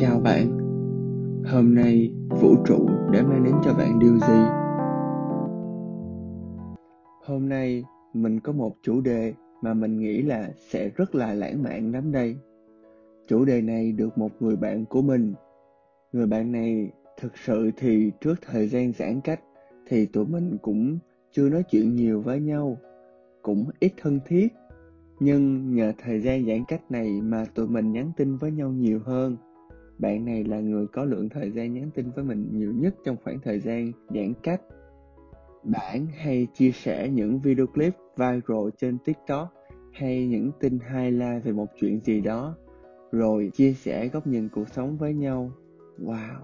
Chào bạn, hôm nay vũ trụ đã mang đến cho bạn điều gì? Hôm nay mình có một chủ đề mà mình nghĩ là sẽ rất là lãng mạn lắm đây. Chủ đề này được một người bạn của mình. Người bạn này thực sự thì trước thời gian giãn cách thì tụi mình cũng chưa nói chuyện nhiều với nhau, cũng ít thân thiết. Nhưng nhờ thời gian giãn cách này mà tụi mình nhắn tin với nhau nhiều hơn bạn này là người có lượng thời gian nhắn tin với mình nhiều nhất trong khoảng thời gian giãn cách. Bạn hay chia sẻ những video clip viral trên TikTok hay những tin highlight về một chuyện gì đó, rồi chia sẻ góc nhìn cuộc sống với nhau. Wow,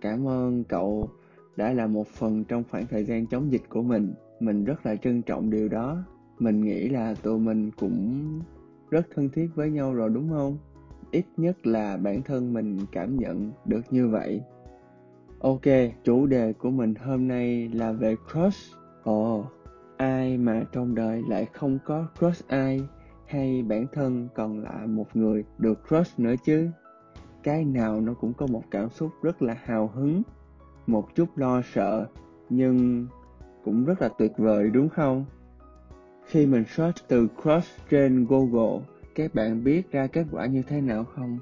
cảm ơn cậu đã là một phần trong khoảng thời gian chống dịch của mình. Mình rất là trân trọng điều đó. Mình nghĩ là tụi mình cũng rất thân thiết với nhau rồi đúng không? Ít nhất là bản thân mình cảm nhận được như vậy. Ok, chủ đề của mình hôm nay là về crush. Ồ, ai mà trong đời lại không có crush ai? Hay bản thân còn là một người được crush nữa chứ? Cái nào nó cũng có một cảm xúc rất là hào hứng, một chút lo sợ, nhưng cũng rất là tuyệt vời, đúng không? Khi mình search từ crush trên google các bạn biết ra kết quả như thế nào không?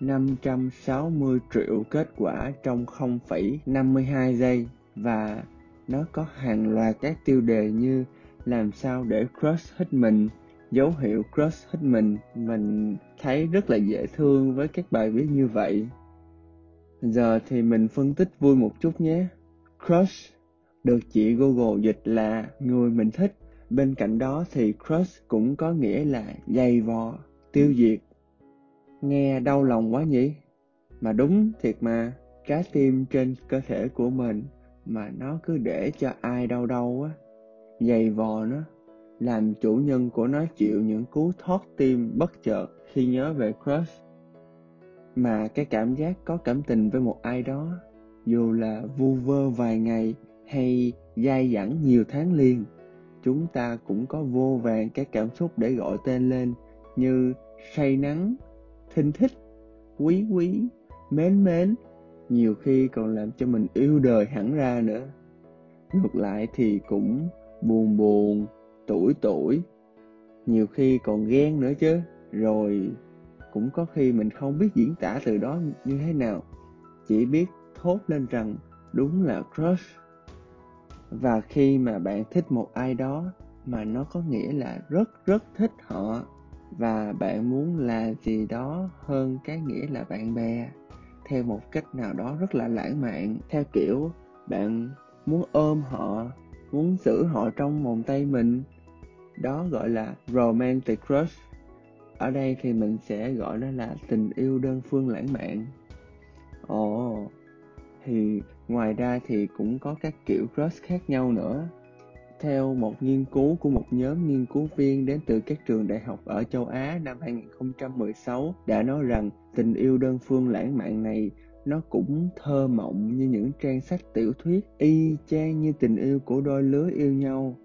560 triệu kết quả trong 0,52 giây và nó có hàng loạt các tiêu đề như làm sao để crush hết mình, dấu hiệu crush hết mình. Mình thấy rất là dễ thương với các bài viết như vậy. Giờ thì mình phân tích vui một chút nhé. Crush được chị Google dịch là người mình thích Bên cạnh đó thì crush cũng có nghĩa là dày vò, tiêu diệt. Nghe đau lòng quá nhỉ? Mà đúng thiệt mà, trái tim trên cơ thể của mình mà nó cứ để cho ai đau đau á, dày vò nó, làm chủ nhân của nó chịu những cú thoát tim bất chợt khi nhớ về crush. Mà cái cảm giác có cảm tình với một ai đó, dù là vu vơ vài ngày hay dai dẳng nhiều tháng liền, chúng ta cũng có vô vàng các cảm xúc để gọi tên lên như say nắng, thinh thích, quý quý, mến mến, nhiều khi còn làm cho mình yêu đời hẳn ra nữa. Ngược lại thì cũng buồn buồn, tuổi tuổi, nhiều khi còn ghen nữa chứ, rồi cũng có khi mình không biết diễn tả từ đó như thế nào, chỉ biết thốt lên rằng đúng là crush và khi mà bạn thích một ai đó mà nó có nghĩa là rất rất thích họ và bạn muốn là gì đó hơn cái nghĩa là bạn bè theo một cách nào đó rất là lãng mạn theo kiểu bạn muốn ôm họ muốn giữ họ trong vòng tay mình đó gọi là romantic crush. Ở đây thì mình sẽ gọi nó là tình yêu đơn phương lãng mạn. Ồ. oh, thì ngoài ra thì cũng có các kiểu crush khác nhau nữa theo một nghiên cứu của một nhóm nghiên cứu viên đến từ các trường đại học ở châu Á năm 2016 đã nói rằng tình yêu đơn phương lãng mạn này nó cũng thơ mộng như những trang sách tiểu thuyết y chang như tình yêu của đôi lứa yêu nhau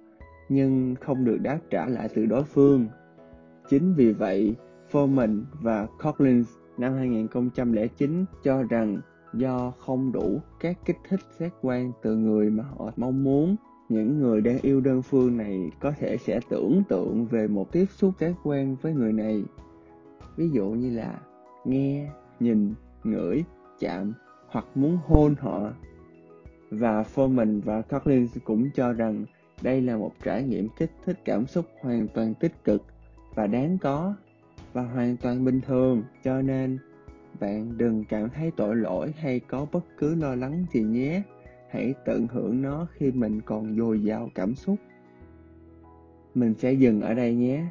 nhưng không được đáp trả lại từ đối phương. Chính vì vậy, Foreman và Collins năm 2009 cho rằng do không đủ các kích thích giác quan từ người mà họ mong muốn. Những người đang yêu đơn phương này có thể sẽ tưởng tượng về một tiếp xúc giác quan với người này. Ví dụ như là nghe, nhìn, ngửi, chạm hoặc muốn hôn họ. Và Foreman và Collins cũng cho rằng đây là một trải nghiệm kích thích cảm xúc hoàn toàn tích cực và đáng có và hoàn toàn bình thường. Cho nên bạn đừng cảm thấy tội lỗi hay có bất cứ lo lắng gì nhé. Hãy tận hưởng nó khi mình còn dồi dào cảm xúc. Mình sẽ dừng ở đây nhé.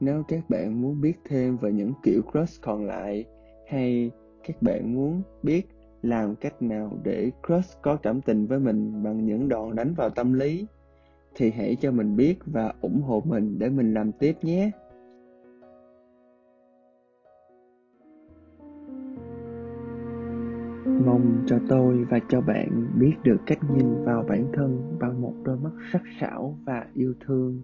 Nếu các bạn muốn biết thêm về những kiểu crush còn lại hay các bạn muốn biết làm cách nào để crush có cảm tình với mình bằng những đòn đánh vào tâm lý, thì hãy cho mình biết và ủng hộ mình để mình làm tiếp nhé. Mong cho tôi và cho bạn biết được cách nhìn vào bản thân bằng một đôi mắt sắc sảo và yêu thương.